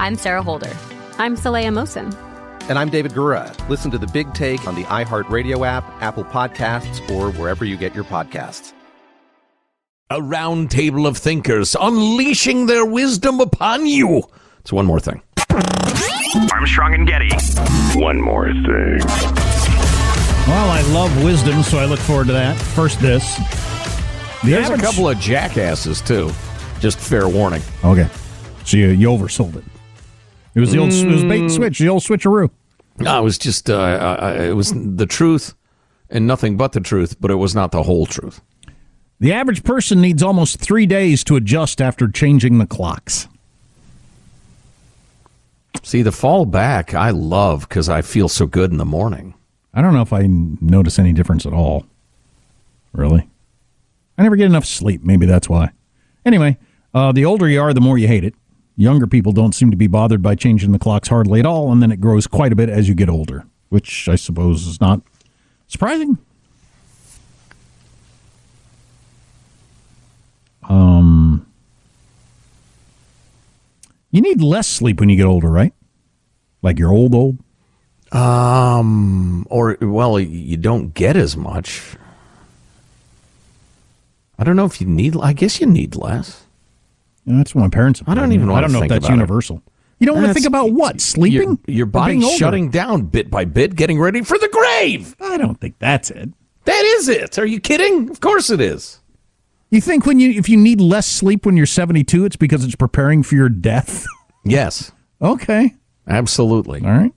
I'm Sarah Holder. I'm Saleha Mohsin. And I'm David Gura. Listen to the big take on the iHeartRadio app, Apple Podcasts, or wherever you get your podcasts. A round table of thinkers unleashing their wisdom upon you. It's one more thing. Armstrong and Getty. One more thing. Well, I love wisdom, so I look forward to that. First, this. The There's average... a couple of jackasses, too. Just fair warning. Okay. So you, you oversold it. It was the old, mm. it was bait and switch, the old switcheroo. No, it was just, uh, uh, it was the truth and nothing but the truth, but it was not the whole truth. The average person needs almost three days to adjust after changing the clocks. See, the fall back I love because I feel so good in the morning. I don't know if I notice any difference at all. Really? I never get enough sleep. Maybe that's why. Anyway, uh, the older you are, the more you hate it. Younger people don't seem to be bothered by changing the clocks hardly at all, and then it grows quite a bit as you get older, which I suppose is not surprising. Um, you need less sleep when you get older, right? Like you're old, old. Um, or well, you don't get as much. I don't know if you need. I guess you need less. Yeah, that's what my parents. I don't even. I don't know if that's universal. It. You don't want to think about what sleeping. Your, your body's shutting down bit by bit, getting ready for the grave. I don't think that's it. That is it. Are you kidding? Of course it is. You think when you if you need less sleep when you're 72, it's because it's preparing for your death? Yes. okay. Absolutely. All right.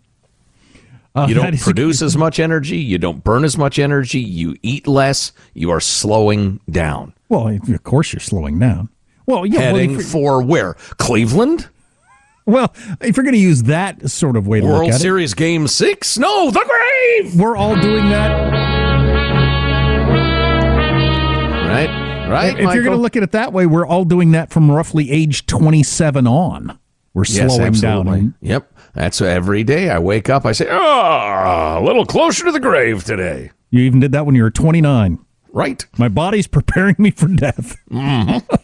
Uh, you don't produce as much energy. You don't burn as much energy. You eat less. You are slowing down. Well, of course you're slowing down. Well, yeah, heading well, for where? Cleveland. Well, if you're going to use that sort of way to World look at it. Series it, Game Six, no, the grave. We're all doing that, right? Right. If, if you're going to look at it that way, we're all doing that from roughly age 27 on. We're slowing yes, down. Yep. That's every day I wake up, I say, oh, a little closer to the grave today. You even did that when you were 29. Right. My body's preparing me for death. Mm-hmm.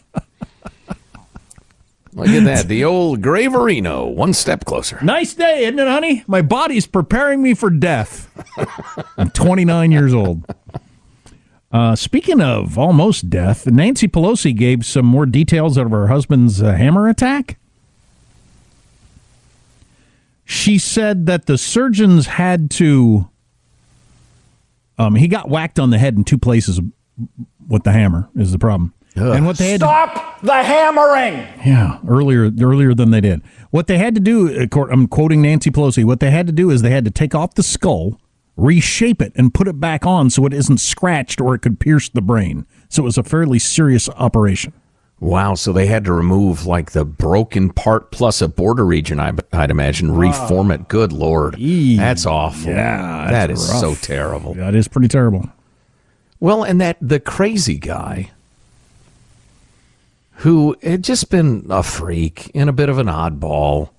Look at that. The old Graverino, one step closer. Nice day, isn't it, honey? My body's preparing me for death. I'm 29 years old. Uh, speaking of almost death, Nancy Pelosi gave some more details of her husband's uh, hammer attack. She said that the surgeons had to. Um, he got whacked on the head in two places with the hammer. Is the problem? Ugh. And what they had stop to, the hammering. Yeah, earlier earlier than they did. What they had to do, uh, I'm quoting Nancy Pelosi. What they had to do is they had to take off the skull, reshape it, and put it back on so it isn't scratched or it could pierce the brain. So it was a fairly serious operation. Wow, so they had to remove like the broken part plus a border region, I, would imagine, reform it. Good Lord. Eee. That's awful. Yeah, that's that is rough. so terrible. That is pretty terrible. Well, and that the crazy guy who had just been a freak and a bit of an oddball,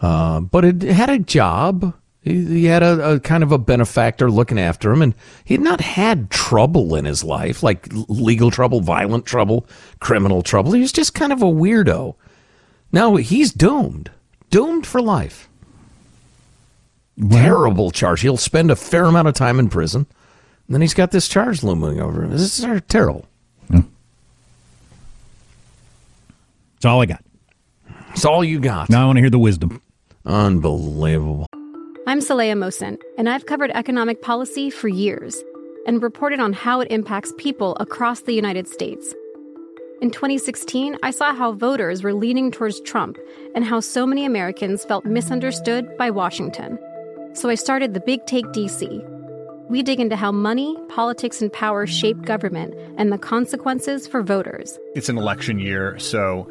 uh, but had had a job. He, he had a, a, kind of a benefactor looking after him, and he had not had trouble in his life, like legal trouble, violent trouble, criminal trouble. He was just kind of a weirdo. Now he's doomed, doomed for life. Terrible charge. He'll spend a fair amount of time in prison. And then he's got this charge looming over him. This is terrible. Yeah. That's all I got. It's all you got. Now I want to hear the wisdom. Unbelievable. I'm Saleha Mohsin, and I've covered economic policy for years and reported on how it impacts people across the United States. In 2016, I saw how voters were leaning towards Trump and how so many Americans felt misunderstood by Washington. So I started the Big Take DC. We dig into how money, politics, and power shape government and the consequences for voters. It's an election year, so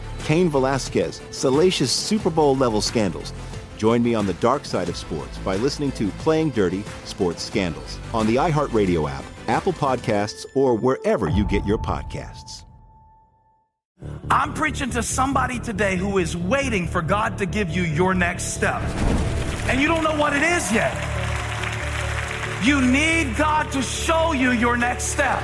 Cain Velasquez, salacious Super Bowl level scandals. Join me on the dark side of sports by listening to Playing Dirty Sports Scandals on the iHeartRadio app, Apple Podcasts, or wherever you get your podcasts. I'm preaching to somebody today who is waiting for God to give you your next step and you don't know what it is yet. You need God to show you your next step.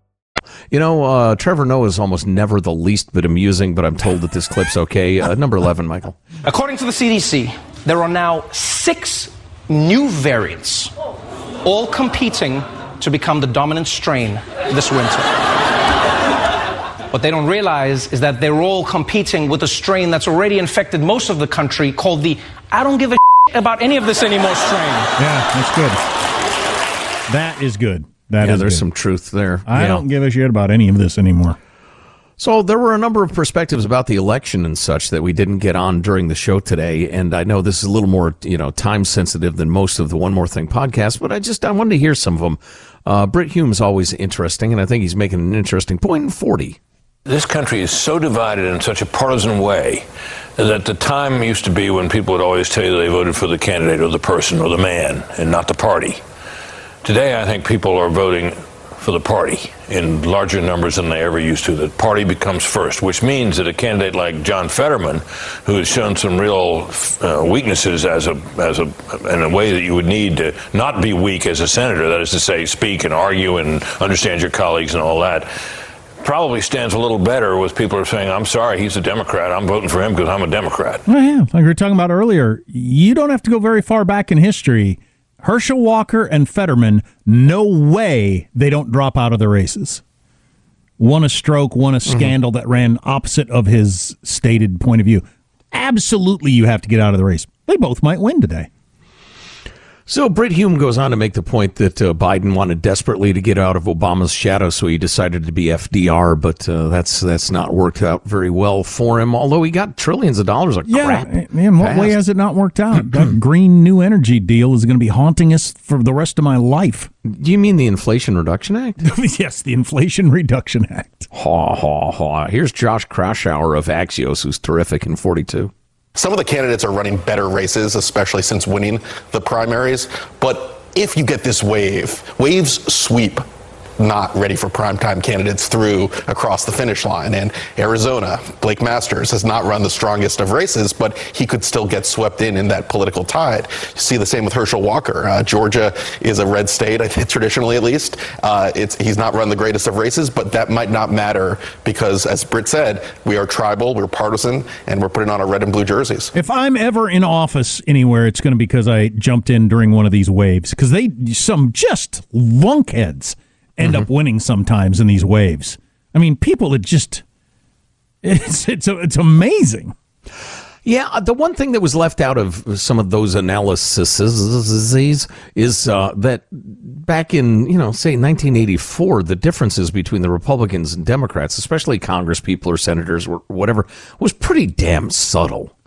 You know, uh, Trevor Noah is almost never the least bit amusing, but I'm told that this clip's okay. Uh, number 11, Michael. According to the CDC, there are now six new variants, all competing to become the dominant strain this winter. What they don't realize is that they're all competing with a strain that's already infected most of the country called the I don't give a about any of this anymore strain. Yeah, that's good. That is good. That yeah, is there's good. some truth there. I yeah. don't give a shit about any of this anymore. So there were a number of perspectives about the election and such that we didn't get on during the show today, and I know this is a little more, you know, time sensitive than most of the One More Thing podcast, but I just I wanted to hear some of them. Uh, Brit Hume's always interesting, and I think he's making an interesting point in forty. This country is so divided in such a partisan way that the time used to be when people would always tell you they voted for the candidate or the person or the man and not the party. Today, I think people are voting for the party in larger numbers than they ever used to. The party becomes first, which means that a candidate like John Fetterman, who has shown some real uh, weaknesses as a as a in a way that you would need to not be weak as a senator, that is to say, speak and argue and understand your colleagues and all that. Probably stands a little better with people who are saying, "I'm sorry, he's a Democrat. I'm voting for him because I'm a Democrat." Well, yeah, like we were talking about earlier, you don't have to go very far back in history Herschel Walker and Fetterman, no way they don't drop out of the races. One a stroke, one a mm-hmm. scandal mm-hmm. that ran opposite of his stated point of view. Absolutely, you have to get out of the race. They both might win today. So Brit Hume goes on to make the point that uh, Biden wanted desperately to get out of Obama's shadow, so he decided to be FDR. But uh, that's that's not worked out very well for him. Although he got trillions of dollars of yeah, crap. in what way has it not worked out? that green new energy deal is going to be haunting us for the rest of my life. Do you mean the Inflation Reduction Act? yes, the Inflation Reduction Act. Ha ha ha! Here's Josh Kraushaar of Axios, who's terrific in 42. Some of the candidates are running better races, especially since winning the primaries. But if you get this wave, waves sweep not ready for primetime candidates through across the finish line. And Arizona, Blake Masters has not run the strongest of races, but he could still get swept in in that political tide. You see the same with Herschel Walker. Uh, Georgia is a red state, I think, traditionally at least. Uh, he's not run the greatest of races, but that might not matter because, as Brit said, we are tribal, we're partisan, and we're putting on our red and blue jerseys. If I'm ever in office anywhere, it's going to be because I jumped in during one of these waves because they some just lunkheads end Mm-hmm. up winning sometimes in these waves. I mean, people that just it's it's it's amazing. Yeah, uh, the one thing that was left out of some of those analyses is uh, that back in, you know, say 1984, the differences between the Republicans and Democrats, especially Congress people or senators or whatever, was pretty damn subtle.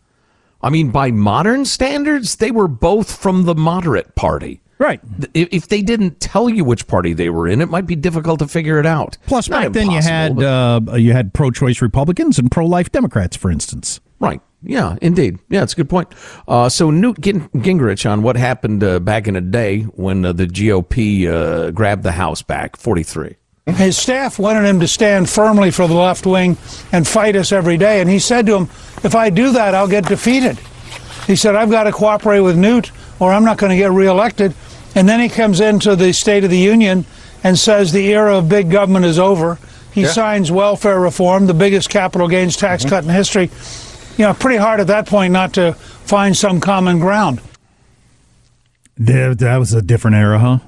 I mean, by modern standards, they were both from the moderate party. Right. If, if they didn't tell you which party they were in, it might be difficult to figure it out. Plus, Not back then you had but- uh, you had pro-choice Republicans and pro-life Democrats, for instance. Right. Yeah, indeed. Yeah, it's a good point. Uh, so Newt Gin- Gingrich on what happened uh, back in a day when uh, the GOP uh, grabbed the House back, 43. His staff wanted him to stand firmly for the left wing and fight us every day. And he said to him, If I do that, I'll get defeated. He said, I've got to cooperate with Newt or I'm not going to get reelected. And then he comes into the State of the Union and says the era of big government is over. He Yeah. signs welfare reform, the biggest capital gains tax cut in history. You know, pretty hard at that point not to find some common ground. There, that was a different era, huh?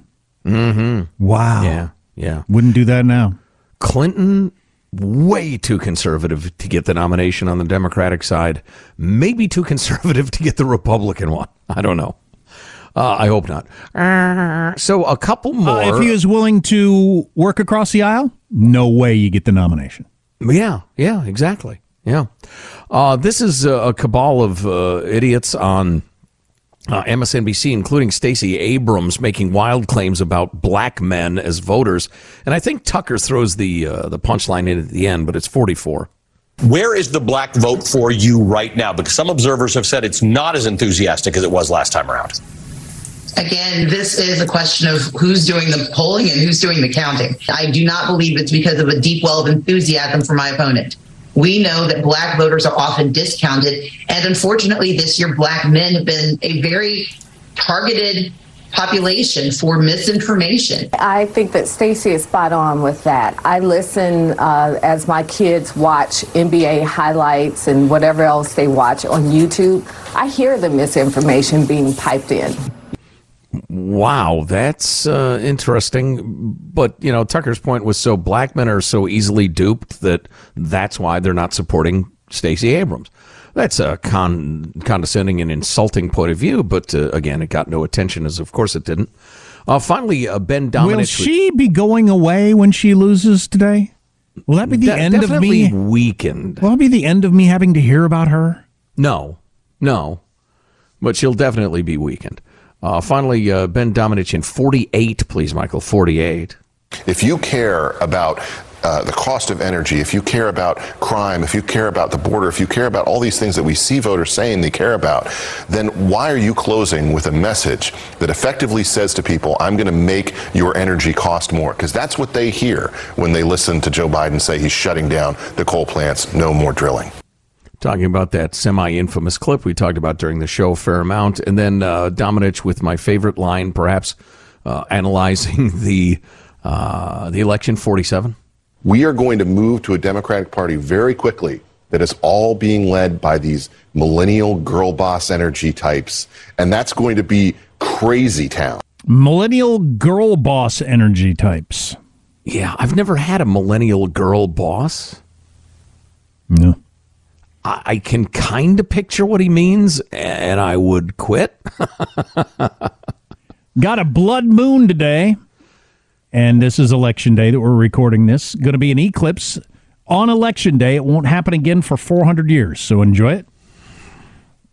Mm-hmm. Wow. Yeah, yeah. Wouldn't do that now. Clinton, way too conservative to get the nomination on the Democratic side. Maybe too conservative to get the Republican one. I don't know. Uh, I hope not. Uh, so a couple more. Uh, if he is willing to work across the aisle, no way you get the nomination. Yeah, yeah, exactly. Yeah. Uh, this is a, a cabal of uh, idiots on uh, MSNBC, including Stacey Abrams, making wild claims about black men as voters. And I think Tucker throws the uh, the punchline in at the end, but it's 44. Where is the black vote for you right now? Because some observers have said it's not as enthusiastic as it was last time around. Again, this is a question of who's doing the polling and who's doing the counting. I do not believe it's because of a deep well of enthusiasm for my opponent. We know that black voters are often discounted. And unfortunately, this year, black men have been a very targeted population for misinformation. I think that Stacey is spot on with that. I listen uh, as my kids watch NBA highlights and whatever else they watch on YouTube. I hear the misinformation being piped in. Wow, that's uh, interesting. But you know, Tucker's point was so black men are so easily duped that that's why they're not supporting Stacey Abrams. That's a con- condescending and insulting point of view, but uh, again, it got no attention, as of course it didn't. Uh, finally, uh, Ben Domenech. Will she be going away when she loses today? Will that be the De- end of definitely me? weakened. Will that be the end of me having to hear about her? No, no, but she'll definitely be weakened. Uh, finally, uh, Ben Domenech in 48, please, Michael, 48. If you care about uh, the cost of energy, if you care about crime, if you care about the border, if you care about all these things that we see voters saying they care about, then why are you closing with a message that effectively says to people, I'm going to make your energy cost more? Because that's what they hear when they listen to Joe Biden say he's shutting down the coal plants, no more drilling. Talking about that semi-infamous clip we talked about during the show a fair amount, and then uh, Domenech with my favorite line, perhaps uh, analyzing the uh, the election forty-seven. We are going to move to a Democratic Party very quickly that is all being led by these millennial girl boss energy types, and that's going to be crazy town. Millennial girl boss energy types. Yeah, I've never had a millennial girl boss. No. I, I can kind of picture what he means, and I would quit. Got a blood moon today. And this is election day that we're recording this. Going to be an eclipse on election day. It won't happen again for 400 years. So enjoy it.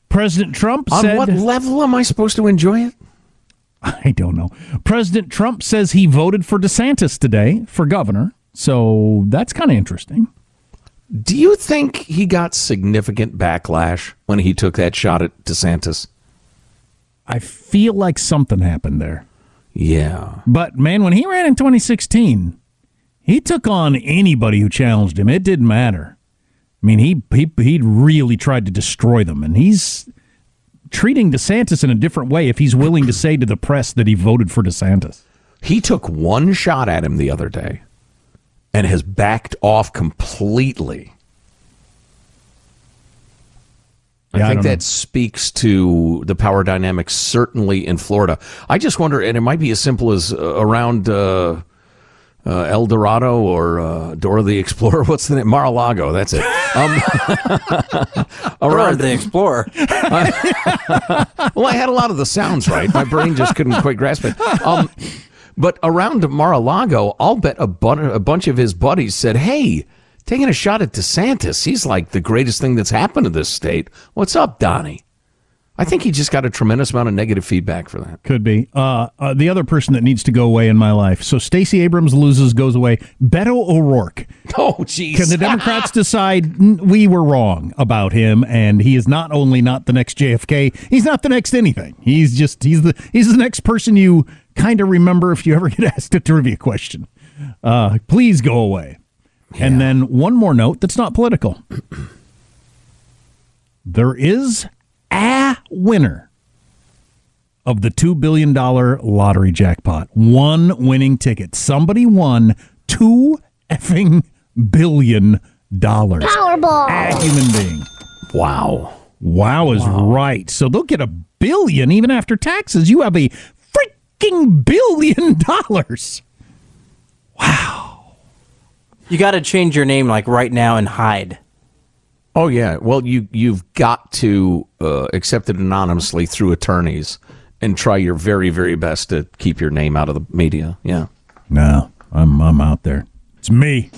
President Trump On said. what level am I supposed to enjoy it? I don't know. President Trump says he voted for DeSantis today for governor. So that's kind of interesting. Do you think he got significant backlash when he took that shot at DeSantis? I feel like something happened there. Yeah. But man, when he ran in 2016, he took on anybody who challenged him. It didn't matter. I mean, he he he really tried to destroy them, and he's treating DeSantis in a different way if he's willing to say to the press that he voted for DeSantis. He took one shot at him the other day and has backed off completely. I Yeah, I think don't know. that speaks to the power dynamics, certainly in Florida. I just wonder, and it might be as simple as uh, around uh, uh, El Dorado or uh, Dora the Explorer. What's the name? Mar-a-Lago. That's it. Um, Dora the Explorer. well, I had a lot of the sounds right. My brain just couldn't quite grasp it. Um, but around Mar-a-Lago, I'll bet a, bun- a bunch of his buddies said, "Hey, taking a shot at DeSantis. He's like the greatest thing that's happened to this state. What's up, Donnie?" I think he just got a tremendous amount of negative feedback for that. Could be. Uh, uh, the other person that needs to go away in my life. So Stacey Abrams loses, goes away. Beto O'Rourke. Oh, jeez. Can the Democrats decide "Mm, we were wrong about him, and he is not only not the next JFK, he's not the next anything. He's just he's the he's the next person you kind of remember if you ever get asked a trivia question. Uh, please go away. And then one more note that's not political. there is a winner of the $2 billion lottery jackpot. One winning ticket. Somebody won two effing billion dollars. Powerball. A human being. Wow. Wow is right. So they'll get a billion even after taxes. You have a freaking billion dollars. Wow. You got to change your name like right now and hide. Oh yeah. Well, you you've got to uh, accept it anonymously through attorneys and try your very very best to keep your name out of the media. Yeah. No, I'm I'm out there. It's me.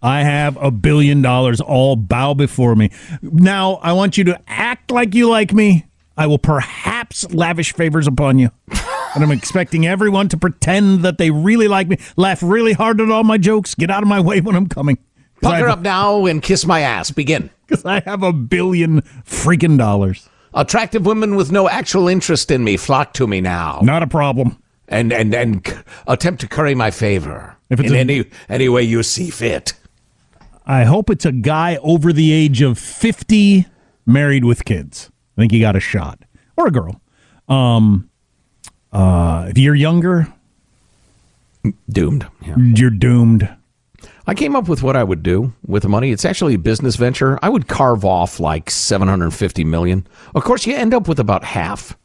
I have a billion dollars all bow before me. Now I want you to act like you like me. I will perhaps lavish favors upon you. And I'm expecting everyone to pretend that they really like me, laugh really hard at all my jokes, get out of my way when I'm coming. Pucker up now and kiss my ass. Begin. Because I have a billion freaking dollars. Attractive women with no actual interest in me flock to me now. Not a problem. And and and c- attempt to curry my favor If it's in a- any any way you see fit. I hope it's a guy over the age of 50 married with kids. I think you got a shot. Or a girl. Um uh if you're younger, Doomed. Yeah. you're doomed. I came up with what I would do with the money. It's actually a business venture. I would carve off like 750 million. Of course, you end up with about half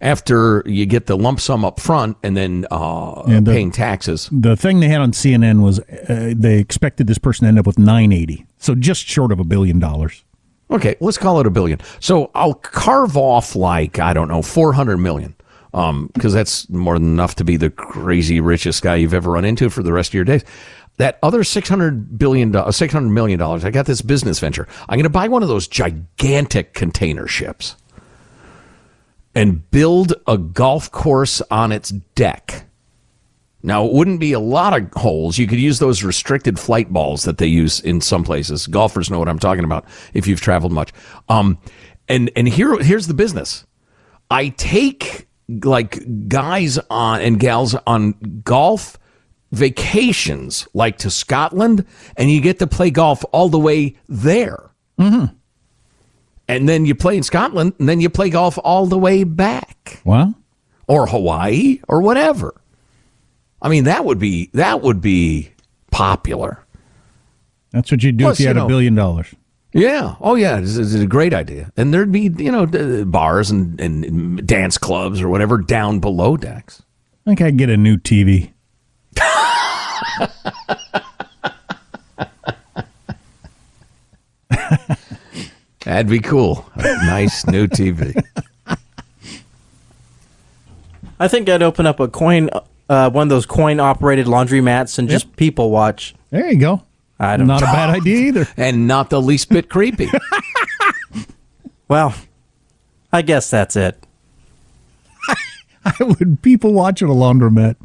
after you get the lump sum up front and then uh, And the- paying taxes. The thing they had on CNN was uh, they expected this person to end up with 980. So just short of a billion dollars. Okay, let's call it a billion. So I'll carve off like I don't know 400 million, um, because that's more than enough to be the crazy richest guy you've ever run into for the rest of your days. That other 600 billion, dollars, 600 million dollars. I got this business venture. I'm going to buy one of those gigantic container ships and build a golf course on its deck. Now, it wouldn't be a lot of holes. You could use those restricted flight balls that they use in some places. Golfers know what I'm talking about if you've traveled much. Um, and and here here's the business. I take like guys on and gals on golf vacations, like to Scotland, and you get to play golf all the way there. Mm-hmm. And then you play in Scotland, and then you play golf all the way back Well, or Hawaii or whatever. I mean, that would be that would be popular. that's what you'd do Plus, if you had you a know- billion dollars. Yeah. Oh, yeah. It's, it's a great idea. And there'd be you know d- bars and, and dance clubs or whatever down below decks. I think I'd get a new TV. That'd be cool. A nice new TV. I think I'd open up a coin, uh, one of those coin operated laundromats and just people watch. There you go. I don't Not know. a bad idea either. and not the least bit creepy. Well, I guess that's it. I would people watch at a laundromat.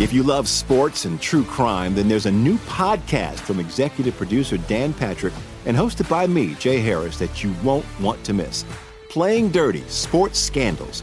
If you love sports and true crime, then there's a new podcast from executive producer Dan Patrick and hosted by me, Jay Harris, that you won't want to miss. Playing Dirty Sports Scandals.